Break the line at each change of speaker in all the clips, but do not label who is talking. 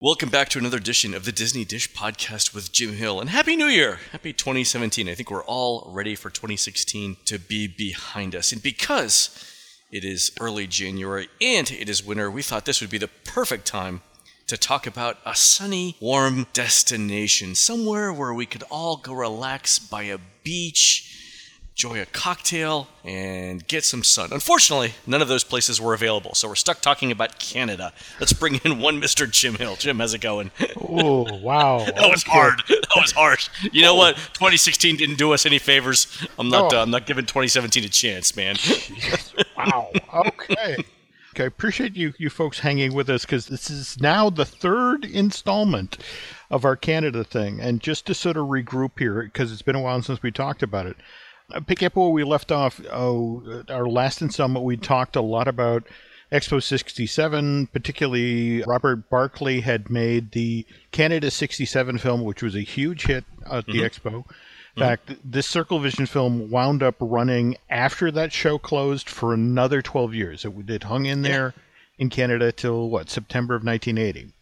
Welcome back to another edition of the Disney Dish Podcast with Jim Hill. And Happy New Year! Happy 2017. I think we're all ready for 2016 to be behind us. And because it is early January and it is winter, we thought this would be the perfect time to talk about a sunny, warm destination. Somewhere where we could all go relax by a beach enjoy a cocktail, and get some sun. Unfortunately, none of those places were available, so we're stuck talking about Canada. Let's bring in one Mr. Jim Hill. Jim, how's it going?
Oh, wow.
that was
Okay.
hard. That was harsh. You know what? 2016 didn't do us any favors. I'm not.
No.
Uh, I'm not giving 2017 a chance, man.
Wow. Okay. Okay, I appreciate you you folks hanging with us because this is now the third installment of our Canada thing, and just to sort of regroup here because it's been a while since we talked about it. Uh, pick up where we left off. Oh, uh, our last installment we talked a lot about Expo 67, particularly Robert Barclay had made the Canada 67 film, which was a huge hit at the mm-hmm. Expo. In mm-hmm. fact, this Circle Vision film wound up running after that show closed for another 12 years. It, it hung in there in Canada till what, September of 1980.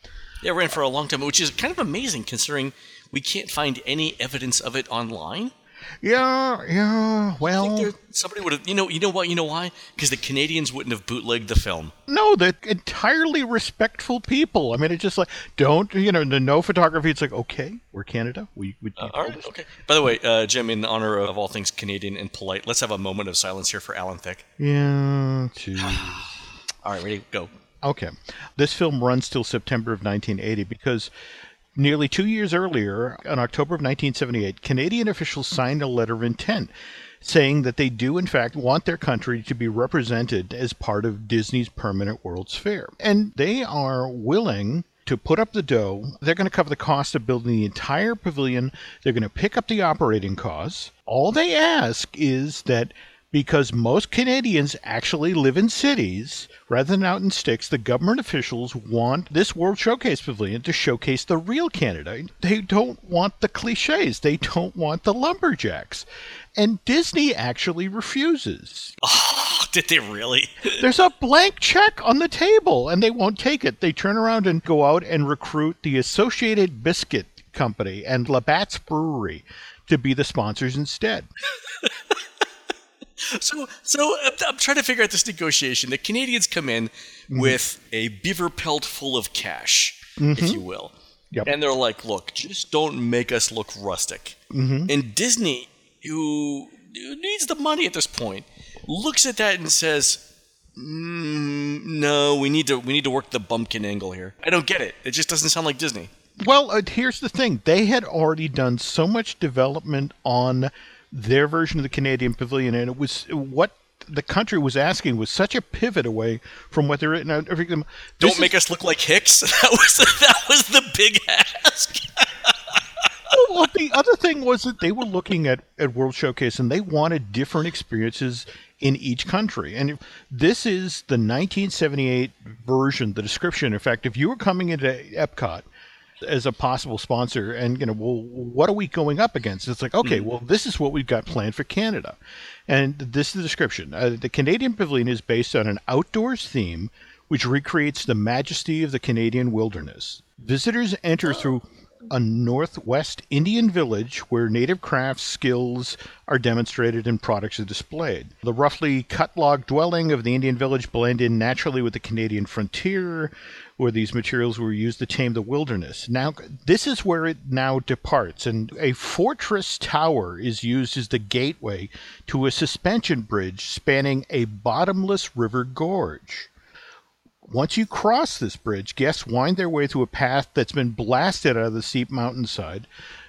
Yeah, it ran for a long time, which is kind of amazing considering we can't find any evidence of it online.
Yeah, yeah, well,
there, somebody would have. You know. You know what? You know why? Because the Canadians wouldn't have bootlegged the film.
no, they're entirely respectful people. I mean, it's just like, don't, you know, the no photography. It's like, okay, we're Canada. We, we
Uh, all right. Okay. By the way, uh, Jim, in honor of all things Canadian and polite, let's have a moment of silence here for Alan Thicke.
Yeah.
All right, ready? Go.
Okay. This film runs till September of 1980 because nearly two years earlier, in October of 1978, Canadian officials signed a letter of intent saying that they do, in fact, want their country to be represented as part of Disney's permanent World's Fair. And they are willing to put up the dough. They're going to cover the cost of building the entire pavilion. They're going to pick up the operating costs. All they ask is that because most Canadians actually live in cities rather than out in sticks, the government officials want this World Showcase Pavilion to showcase the real Canada. They don't want the cliches, they don't want the lumberjacks. And Disney actually refuses.
Oh, did they really?
There's a blank check on the table and they won't take it. They turn around and go out and recruit the Associated Biscuit Company and Labatt's Brewery to be the sponsors instead.
So, so I'm, trying to figure out this negotiation. The Canadians come in with a beaver pelt full of cash, if you will,
Yep.
and they're like, "Look, just don't make us look rustic." And Disney, who, who needs the money at this point, looks at that and says. Mm, no, we need to we need to work the bumpkin angle here. I don't get it. It just doesn't sound like Disney.
Well, uh, here's the thing. They had already done so much development on their version of the Canadian Pavilion, and it was what the country was asking was such a pivot away from what they're. This
Don't
is-
make us look like Hicks. That was that was the big ask.
well, the other thing was that they were looking at, at World Showcase and they wanted different experiences in each country. And this is the 1978 version, the description. In fact, if you were coming into Epcot as a possible sponsor and, you know, well, what are we going up against? It's like, okay, well, this is what we've got planned for Canada. And this is the description. Uh, the Canadian Pavilion is based on an outdoors theme which recreates the majesty of the Canadian wilderness. Visitors enter through a northwest Indian village where native crafts skills are demonstrated and products are displayed. The roughly cut log dwelling of the Indian village blend in naturally with the Canadian frontier, where these materials were used to tame the wilderness. Now, this is where it now departs, and a fortress tower is used as the gateway to a suspension bridge spanning a bottomless river gorge. Once you cross this bridge, guests wind their way through a path that's been blasted out of the steep mountainside.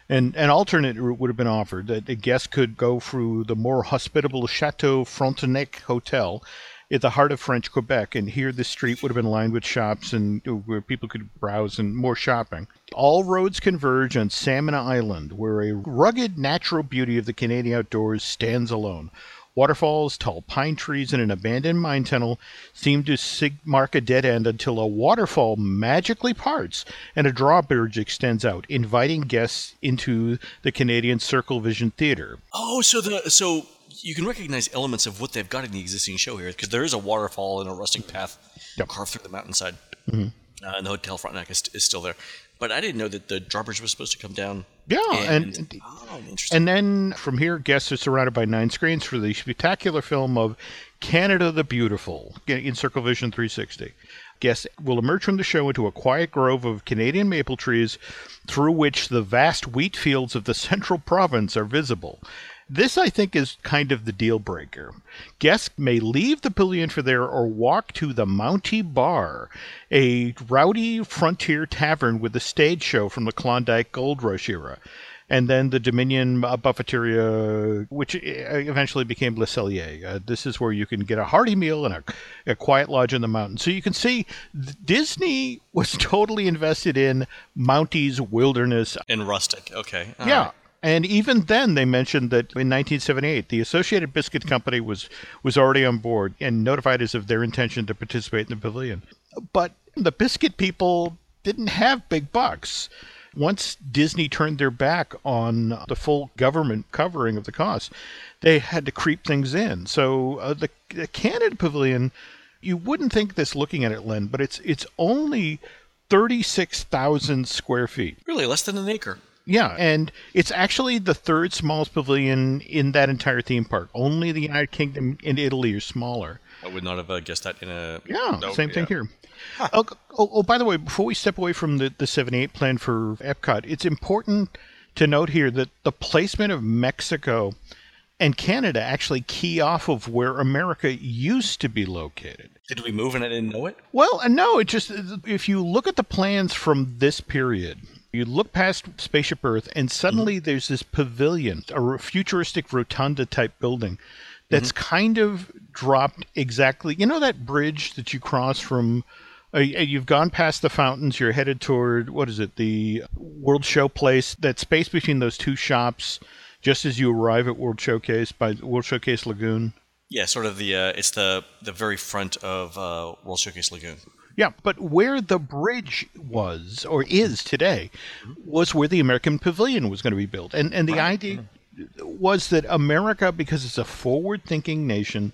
And an alternate route would have been offered that a guest could go through the more hospitable Chateau Frontenac Hotel at the heart of French Quebec, and here the street would have been lined with shops and uh, where people could browse and more shopping. All roads converge on Salmon Island, where a rugged natural beauty of the Canadian outdoors stands alone. Waterfalls, tall pine trees, and an abandoned mine tunnel seem to sig- mark a dead end until a waterfall magically parts and a drawbridge extends out, inviting guests into the Canadian Circle Vision Theater.
Oh, so the so you can recognize elements of what they've got in the existing show here because there is a waterfall and a rustic path
Yep.
carved through the mountainside. uh, and the Hotel Frontenac is, is still there. But I didn't know that the drawbridge was supposed to come down.
Yeah,
and,
and
oh, interesting.
and then from here, guests are surrounded by nine screens for the spectacular film of Canada the Beautiful in Circle Vision 360. Guests will emerge from the show into a quiet grove of Canadian maple trees through which the vast wheat fields of the central province are visible. This, I think, is kind of the deal breaker. Guests may leave the pavilion for there or walk to the Mountie Bar, a rowdy frontier tavern with a stage show from the Klondike Gold Rush era. And then the Dominion uh, Buffeteria, which uh, eventually became Le Cellier. Uh, this is where you can get a hearty meal and a, a quiet lodge in the mountains. So you can see Disney was totally invested in Mountie's wilderness.
and rustic. Okay. all
Yeah.
right.
And even then, they mentioned that in 1978, the Associated Biscuit Company was was already on board and notified us of their intention to participate in the pavilion. But the biscuit people didn't have big bucks. Once Disney turned their back on the full government covering of the cost, they had to creep things in. So uh, the, the Canada Pavilion, you wouldn't think this looking at it, Len, but it's it's only 36,000 square feet.
Really, less than an acre.
Yeah, and it's actually the third smallest pavilion in that entire theme park. Only the United Kingdom and Italy are smaller.
I would not have uh, guessed that in a.
Yeah,
No,
same thing
yeah.
here. Oh, oh, oh, by the way, before we step away from the, the 78 plan for Epcot, it's important to note here that the placement of Mexico and Canada actually key off of where America used to be located.
Did we move and I didn't know it?
Well, uh, no, it just if you look at the plans from this period, you look past Spaceship Earth, and suddenly there's this pavilion, a futuristic rotunda type building that's kind of dropped exactly. You know that bridge that you cross from. Uh, you've gone past the fountains. You're headed toward what is it? The World Show Place. That space between those two shops, just as you arrive at World Showcase by World Showcase Lagoon.
Yeah, sort of the. Uh, it's the the very front of uh, World Showcase Lagoon.
Yeah, but where the bridge was or is today mm-hmm. was where the American Pavilion was going to be built. And and the idea mm-hmm. was that America because it's a forward-thinking nation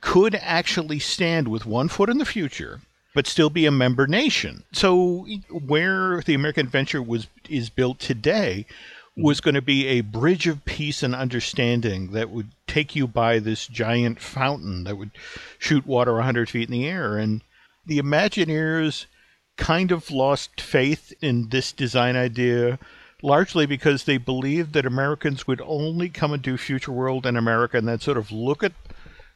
could actually stand with one foot in the future but still be a member nation. So where the American Adventure was is built today mm-hmm. was going to be a bridge of peace and understanding that would take you by this giant fountain that would shoot water 100 feet in the air. And the Imagineers kind of lost faith in this design idea, largely because they believed that Americans would only come and do Future World in America and then sort of look at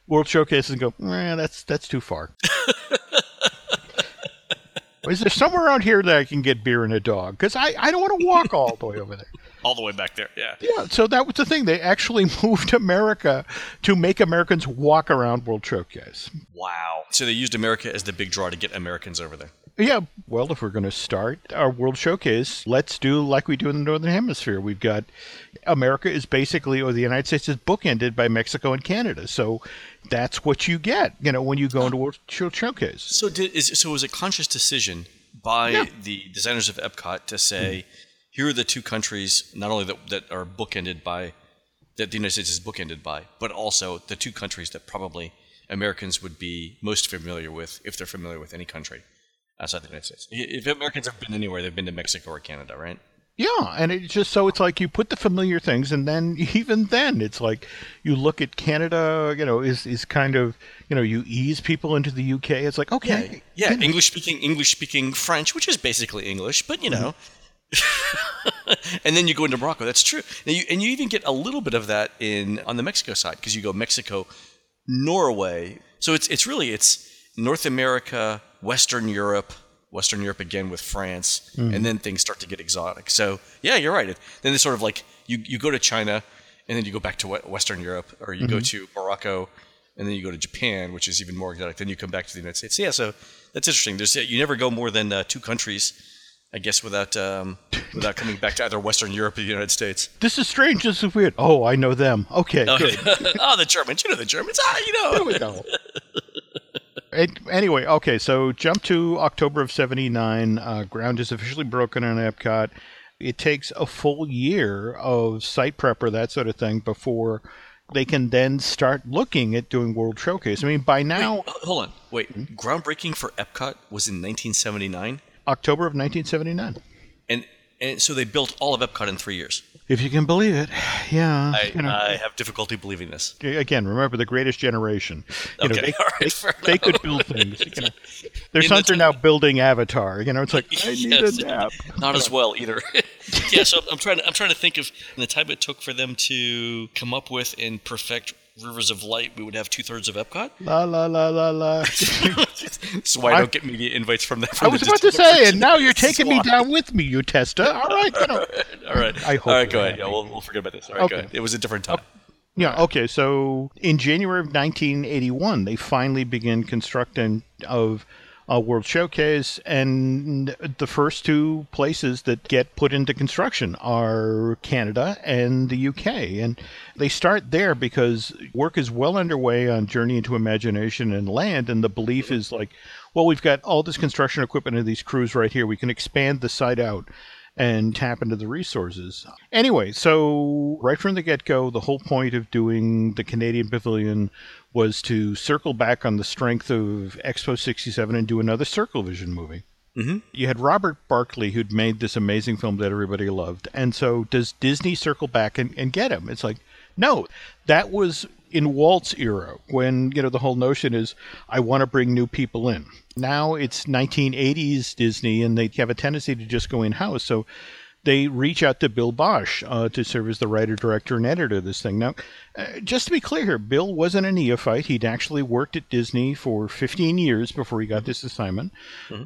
World Showcase and go, eh, that's that's too far. Is there somewhere around here that I can get beer and a dog? Because I, I don't want to walk all the way over there.
All the way back there. Yeah.
Yeah, so that was the thing. They actually moved America to make Americans walk around World Showcase.
Wow. So they used America as the big draw to get Americans over there.
Yeah, well, if we're going to start our World Showcase, let's do like we do in the Northern Hemisphere. We've got America is basically, or the United States is bookended by Mexico and Canada. So that's what you get, you know, when you go into World Show- Showcase.
So did is so it was a conscious decision by
Yeah.
the designers of Epcot to say, here are the two countries not only that that are bookended by that the United States is bookended by, but also the two countries that probably Americans would be most familiar with if they're familiar with any country outside the United States. If Americans have been anywhere, they've been to Mexico or Canada, right?
Yeah, and it's just so it's like you put the familiar things, and then even then, it's like you look at Canada, you know, is is kind of you know you ease people into the UK. It's like okay,
yeah,
know,
English speaking English speaking French, which is basically English, but you mm-hmm. know. and then you go into Morocco. That's true. You, and you even get a little bit of that in on the Mexico side because you go Mexico, Norway. So it's it's really it's North America, Western Europe, Western Europe again with France, and then things start to get exotic. So yeah, you're right. Then it's sort of like you you go to China, and then you go back to Western Europe, or you go to Morocco, and then you go to Japan, which is even more exotic. Then you come back to the United States. Yeah, so that's interesting. There's you never go more than uh, two countries, I guess, without um, without coming back to either Western Europe or the United States.
this is strange. This is weird. Oh, I know them. Okay, good.
oh, the Germans. You know the Germans. Ah, you know.
There we go. And anyway, okay, so jump to October of 79. Uh, ground is officially broken on Epcot. It takes a full year of site prep or that sort of thing before they can then start looking at doing World Showcase. I mean, by now,
Wait, hold on. Wait. Groundbreaking for Epcot was in 1979.
October of 1979.
And and so they built all of Epcot in three years.
If you can believe it, yeah.
I,
you know,
I have difficulty believing this.
again, remember the greatest generation. You know,
Okay,
they,
all right,
they, they could build things. You know. Their
In
sons
the
are now building Avatar. You know, it's like I need
Yes.
a nap.
Not as well either. yeah, so I'm trying to I'm trying to think of the time it took for them to come up with and perfect Rivers of Light, we would have two thirds of Epcot.
La la la la la.
so why I don't get media invites from them.
I was about to say, and now you're taking me down with me, you Testa. All right, you know.
All right,
I hope
All right, go ahead. Yeah, we'll, we'll forget about this. All right,
Okay.
go ahead. It was a different time.
Yeah, okay. So in January of 1981, they finally begin constructing of a World Showcase, and the first two places that get put into construction are Canada and the UK. And they start there because work is well underway on Journey into Imagination and Land, and the belief is like, well, we've got all this construction equipment and these crews right here. We can expand the site out and tap into the resources. Anyway, so right from the get go, the whole point of doing the Canadian Pavilion was to circle back on the strength of Expo 67 and do another Circle Vision movie.
Mm-hmm.
You had Robert Barclay, who'd made this amazing film that everybody loved. And so, does Disney circle back and, and get him? It's like, no, that was in Walt's era when, you know, the whole notion is, I want to bring new people in. Now it's 1980s Disney, and they have a tendency to just go in house. So, they reach out to Bill Bosch uh, to serve as the writer, director, and editor of this thing. Now, uh, just to be clear here, Bill wasn't a neophyte. He'd actually worked at Disney for 15 years before he got this assignment.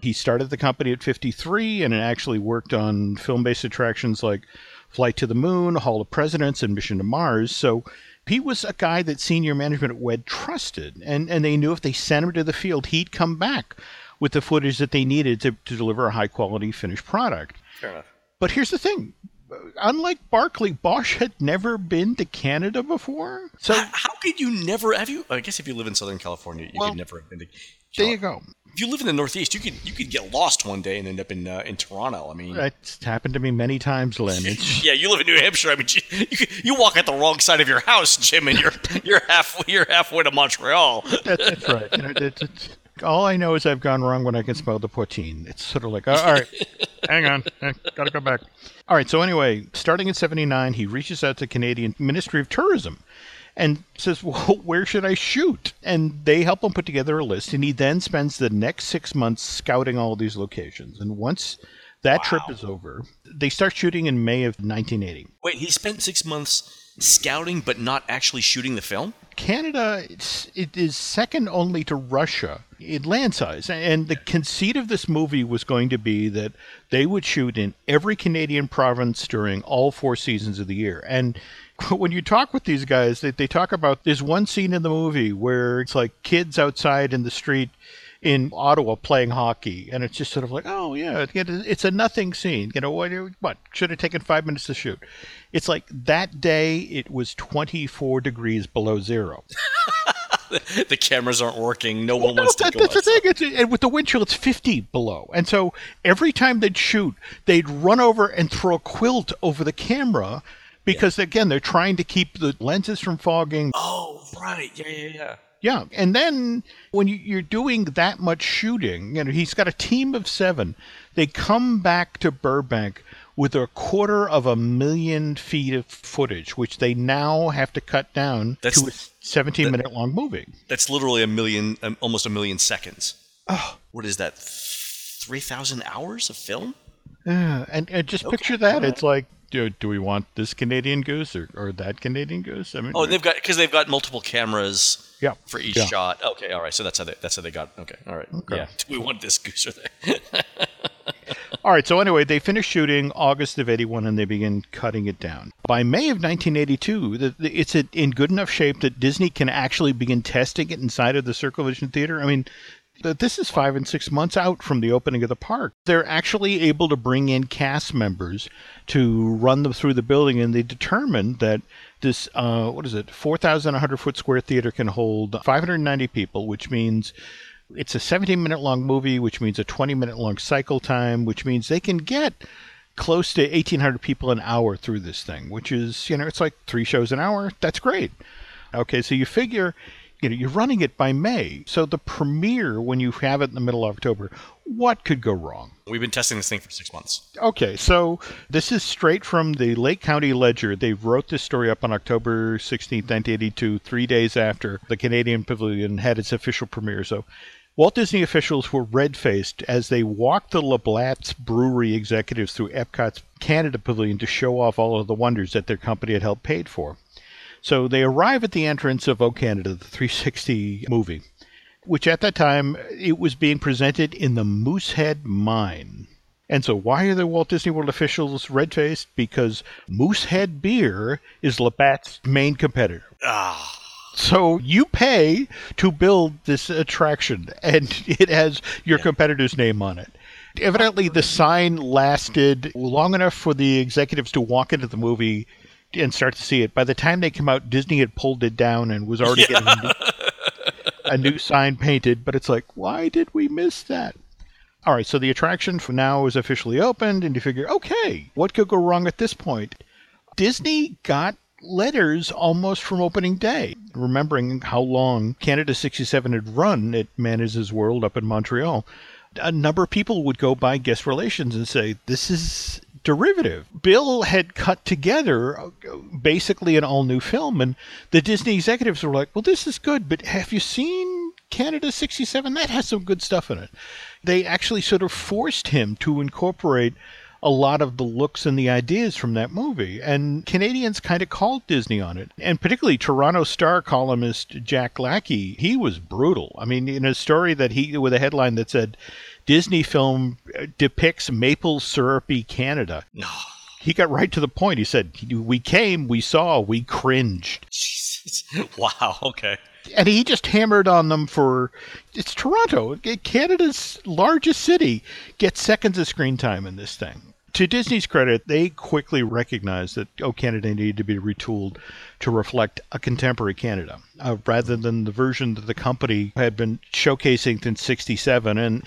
He started the company at 53 and actually worked on film based attractions like Flight to the Moon, Hall of Presidents, and Mission to Mars. So he was a guy that senior management at WED trusted, and, and they knew if they sent him to the field, he'd come back with the footage that they needed to, to deliver a high quality finished product.
Fair enough.
But here's the thing. Unlike Barclay, Bosch had never been to Canada before. So
How, how could you never have you? I guess if you live in Southern California, you
Well,
could never have been to.
there you go.
If you live in the Northeast, you could you could get lost one day and end up in uh, in Toronto. I mean,
That's happened to me many times, Len.
Yeah, you live in New Hampshire. I mean, you, you, you walk at the wrong side of your house, Jim, and you're you're halfway you're halfway to Montreal.
that, that's right. You know, all I know is I've gone wrong when I can smell the poutine. It's sort of like, all right, hang on, I gotta go back. All right, so anyway, starting in '79, he reaches out to Canadian Ministry of Tourism and says, "Well, where should I shoot?" And they help him put together a list, and he then spends the next six months scouting all these locations. And once that trip is over, they start shooting in May of 1980.
Wait, he spent six months scouting, but not actually shooting the film.
Canada it's, it is second only to Russia in land size. And the conceit of this movie was going to be that they would shoot in every Canadian province during all four seasons of the year. And when you talk with these guys, they, they talk about there's one scene in the movie where it's like kids outside in the street in Ottawa playing hockey, and it's just sort of like, oh yeah, it's a nothing scene. You know what? What should have taken five minutes to shoot? It's like that day it was 24 degrees below zero.
the cameras aren't working. No one
No,
wants to
that-
go.
that's the thing. It's, and with the wind chill, it's 50 below, and so every time they'd shoot, they'd run over and throw a quilt over the camera. Because again, they're trying to keep the lenses from fogging.
Oh, right. Yeah, yeah, yeah.
Yeah, and then when you, you're doing that much shooting, you know, he's got a team of seven. They come back to Burbank with a quarter of a million feet of footage, which they now have to cut down
That's-
to a 17 minute long movie.
That's literally a million, um, almost a million seconds. Oh. What is that? Three thousand hours of film?
Yeah, and, and just picture that. It's like, do, do we want this Canadian goose or, or that Canadian goose? I mean,
Oh, they've got because they've got multiple cameras
yeah,
for each
yeah.
shot. Okay, all right. So that's how they that's how they got. Okay, all right. Yeah. Do we want this goose or that?
All right, so anyway, they finish shooting August of 81 and they begin cutting it down. By May of 1982, the, the, it's in- in good enough shape that Disney can actually begin testing it inside of the Circle Vision Theater. I mean, th- this is five and six months out from the opening of the park. They're actually able to bring in cast members to run them through the building, and they determined that this, uh, what is it, 4,100 foot square theater can hold 590 people, which means it's a 17 minute long movie, which means a 20 minute long cycle time, which means they can get close to 1,800 people an hour through this thing, which is, you know, it's like three shows an hour. That's great. Okay, so you figure you know, you're running it by May. So the premiere, when you have it in the middle of October, what could go wrong?
We've been testing this thing for six months.
Okay, so this is straight from the Lake County Ledger. They wrote this story up on October 16, 1982, three days after the Canadian Pavilion had its official premiere. So Walt Disney officials were red faced as they walked the Labatt's brewery executives through Epcot's Canada Pavilion to show off all of the wonders that their company had helped paid for. So they arrive at the entrance of O Canada, the 360 movie, which at that time it was being presented in the Moosehead Mine. And so why are the Walt Disney World officials red-faced? Because Moosehead beer is Labatt's main competitor.
Ah.
So you pay to build this attraction, and it has your competitor's name on it. Evidently, the sign lasted long enough for the executives to walk into the movie and start to see it. By the time they came out, Disney had pulled it down and was already getting a new, a new sign painted. But it's like, why did we miss that? All right, so the attraction for now is officially opened, and you figure, okay, what could go wrong at this point? Disney got letters almost from opening day, remembering how long Canada 67 had run at Man and His World up in Montreal. A number of people would go by guest relations and say, This is derivative. Bill had cut together uh, basically an all new film, and the Disney executives were like, Well, this is good, but have you seen Canada 67? That has some good stuff in it. They actually sort of forced him to incorporate a lot of the looks and the ideas from that movie. And Canadians kind of called Disney on it. And particularly Toronto Star columnist Jack Lakey, he was brutal. I mean, in a story that he, with a headline that said, Disney film uh, depicts maple syrupy Canada.
No.
He got right to the point. He said, We came, we saw, we cringed.
Jesus. Wow. Okay.
And he just hammered on them for it's Toronto, Canada's largest city, gets seconds of screen time in this thing. To Disney's credit, they quickly recognized that Oh Canada needed to be retooled to reflect a contemporary Canada, uh, rather than the version that the company had been showcasing since '67. And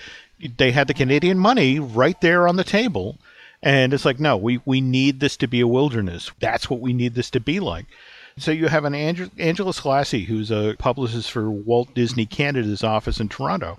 they had the Canadian money right there on the table. And it's like, no, we, we need this to be a wilderness. That's what we need this to be like. So you have an Angela, Angela who's a publicist for Walt Disney Canada's office in Toronto.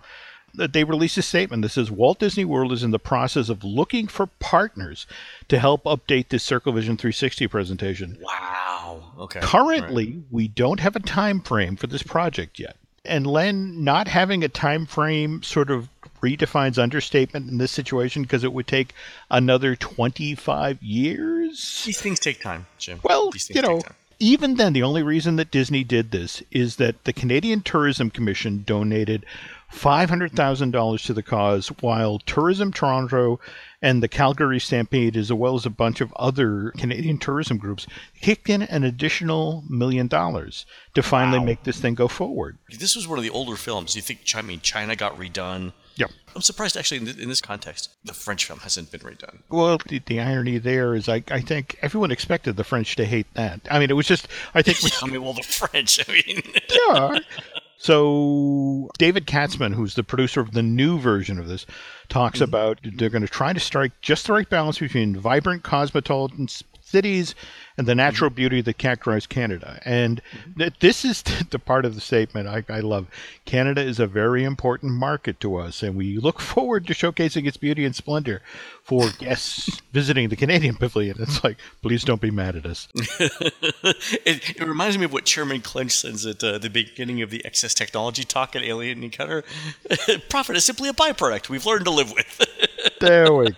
They released a statement that says Walt Disney World is in the process of looking for partners to help update this Circle Vision 360 presentation.
Wow. Okay.
Currently, right. we don't have a time frame for this project yet. And Len not having a time frame sort of redefines understatement in this situation because it would take another 25 years.
These things take time, Jim.
Well, you know, even then, the only reason that Disney did this is that the Canadian Tourism Commission donated $500,000 to the cause, while Tourism Toronto and the Calgary Stampede, as well as a bunch of other Canadian tourism groups, kicked in an additional million dollars to finally wow. make this thing go forward.
This was one of the older films. You think, I mean, China got redone.
Yep.
I'm surprised, actually, in, in, this context, the French film hasn't been redone.
Well, the, the, irony there is, I, I think everyone expected the French to hate that. I mean, it was just, I think.
I mean, well, the French, I mean.
yeah. So, David Katzman, who's the producer of the new version of this, talks mm-hmm. about they're going to try to strike just the right balance between vibrant cosmopolitan cities and the natural mm-hmm. beauty that characterizes Canada. And mm-hmm. th- this is the part of the statement I, I, love. Canada is a very important market to us, and we look forward to showcasing its beauty and splendor for guests visiting the Canadian Pavilion. It's like, please don't be mad at us.
it, it, reminds me of what Chairman Clench says at uh, the beginning of the excess technology talk at Alien Encounter. Profit is simply a byproduct we've learned to live with.
there we go.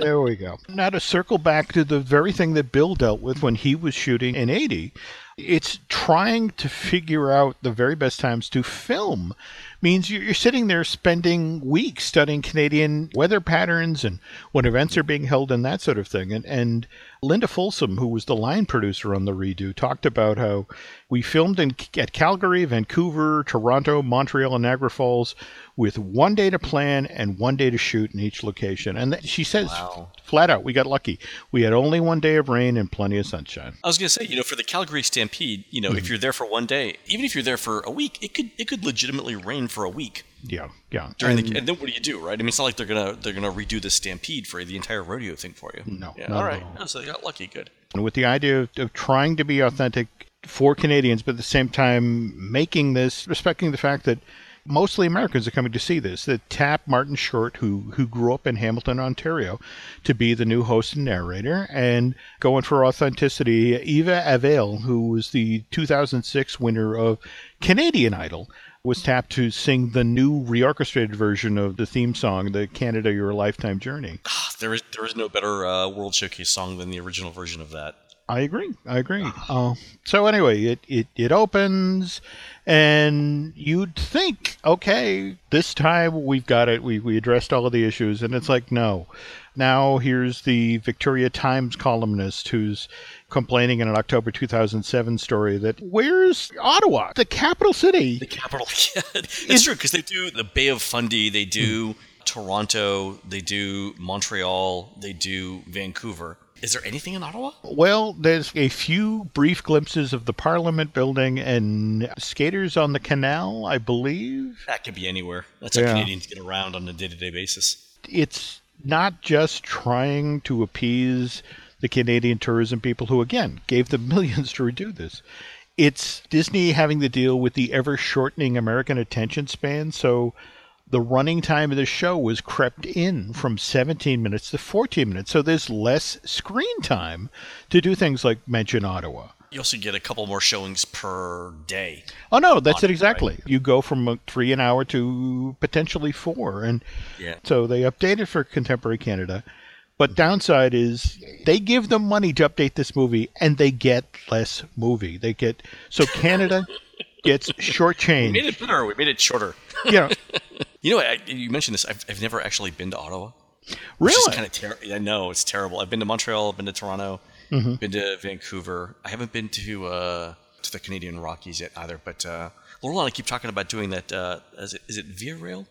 There we go. Now to circle back to the very thing that Bill dealt with when he was shooting in 80, it's trying to figure out the very best times to film means you're sitting there spending weeks studying Canadian weather patterns and when events are being held and that sort of thing. And, and Linda Folsom, who was the line producer on the redo, talked about how we filmed in, at Calgary, Vancouver, Toronto, Montreal, and Niagara Falls with one day to plan and one day to shoot in each location. And she says wow. Flat out, we got lucky. We had only one day of rain and plenty of sunshine.
I was going to say, you know, for the Calgary Stampede, you know, if mm-hmm. you're there for one day, even if you're there for a week, it could it could legitimately rain for a week.
Yeah, yeah.
During
And-
the, and then what do you do, right? I mean, it's not like they're gonna they're gonna redo the Stampede for the entire rodeo thing for you.
No,
Yeah. all right. Oh, so they got lucky. Good.
And with the idea of, of trying to be authentic for Canadians, but at the same time making this, respecting the fact that mostly Americans are coming to see this. That tap Martin Short, who who grew up in Hamilton, Ontario, to be the new host and narrator, and going for authenticity. Eva Avila, who was the 2006 winner of Canadian Idol. Was tapped to sing the new reorchestrated version of the theme song, "The Canada Your Lifetime Journey."
Ah, There is there is no better uh, World Showcase song than the original version of that.
I agree. I agree. Uh, so anyway, it, it, it opens, and you'd think, okay, this time we've got it. We, we addressed all of the issues, and it's like, no. Now here's the Victoria Times columnist who's complaining in an October 2007 story that where's Ottawa, the capital city?
The capital. Yeah, it's true because they do the Bay of Fundy, they do Toronto, they do Montreal, they do Vancouver. Is there anything in Ottawa?
Well, there's a few brief glimpses of the Parliament building and skaters on the canal, I believe.
That could be anywhere. That's how
Yeah.
Canadians get around on a day-to-day basis.
it's not just trying to appease the Canadian tourism people who, again, gave them millions to redo this. It's Disney having to deal with the ever shortening American attention span. So the running time of the show was crept in from 17 minutes to 14 minutes. So there's less screen time to do things like mention Ottawa.
You also get a couple more showings per day.
Oh no, that's it
Right.
exactly. You go from three an hour to potentially four, and
Yeah.
so they updated for contemporary Canada. But downside is they give them money to update this movie, and they get less movie. They get so Canada gets
We made it better. We made it shorter.
You know,
You know, I, you mentioned this. I've, I've never actually been to Ottawa.
Really?
kind of terrible. I know it's terrible. I've been to Montreal. I've been to Toronto.
Mm-hmm.
Been to Vancouver. I haven't been to uh, to the Canadian Rockies yet either. But uh, Laurel and I keep talking about doing that. Uh, is it is it Via Rail?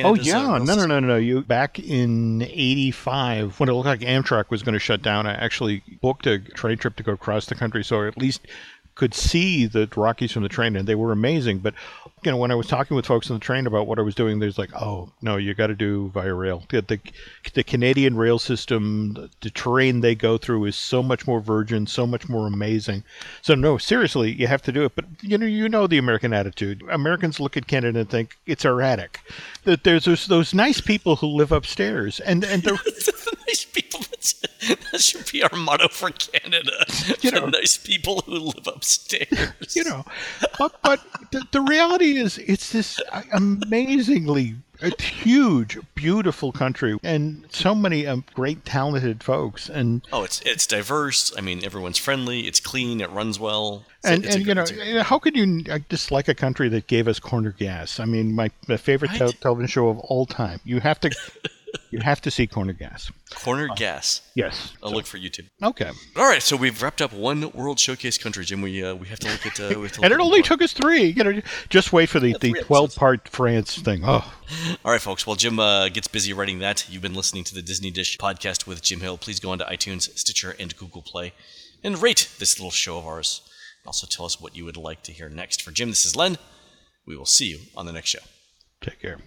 Oh
uh,
yeah, no, no, no, no, no. You back in '85 when it looked like Amtrak was going to shut down. I actually booked a train trip to go across the country, so at least could see the Rockies from the train, and they were amazing. But you know, when I was talking with folks on the train about what I was doing, there's like, oh no, you got to do via rail. The, the the Canadian rail system, the, the terrain they go through is so much more virgin, so much more amazing. So no, seriously, you have to do it. But you know, you know the American attitude. Americans look at Canada and think it's erratic. That there's those, those nice people who live upstairs, and and the,
nice people. That should be our motto for Canada.
You know.
nice people who live upstairs.
you know, but but the, the reality is it's this amazingly it's huge, beautiful country, and so many um, great, talented folks, and
Oh, it's it's diverse. I mean, everyone's friendly. It's clean. It runs well. It's
and,
a
and you know,
a-
how could you uh, dislike a country that gave us corner gas? I mean, my, my favorite
Right.
television show of all time. You have to, you have to see corner gas.
corner gas.
Yes.
I'll look for YouTube.
Okay.
All right, so we've wrapped up one World Showcase country, Jim. We uh, we have to look at. Uh, we have to look
And it only
more.
took us three. You know, just wait for the, the
three
twelve part France thing. Oh,
All right, folks. While Jim uh, gets busy writing that, you've been listening to the Disney Dish podcast with Jim Hill. Please go onto iTunes, Stitcher, and Google Play, and rate this little show of ours. Also tell us what you would like to hear next. For Jim, this is Len. We will see you on the next show.
take care.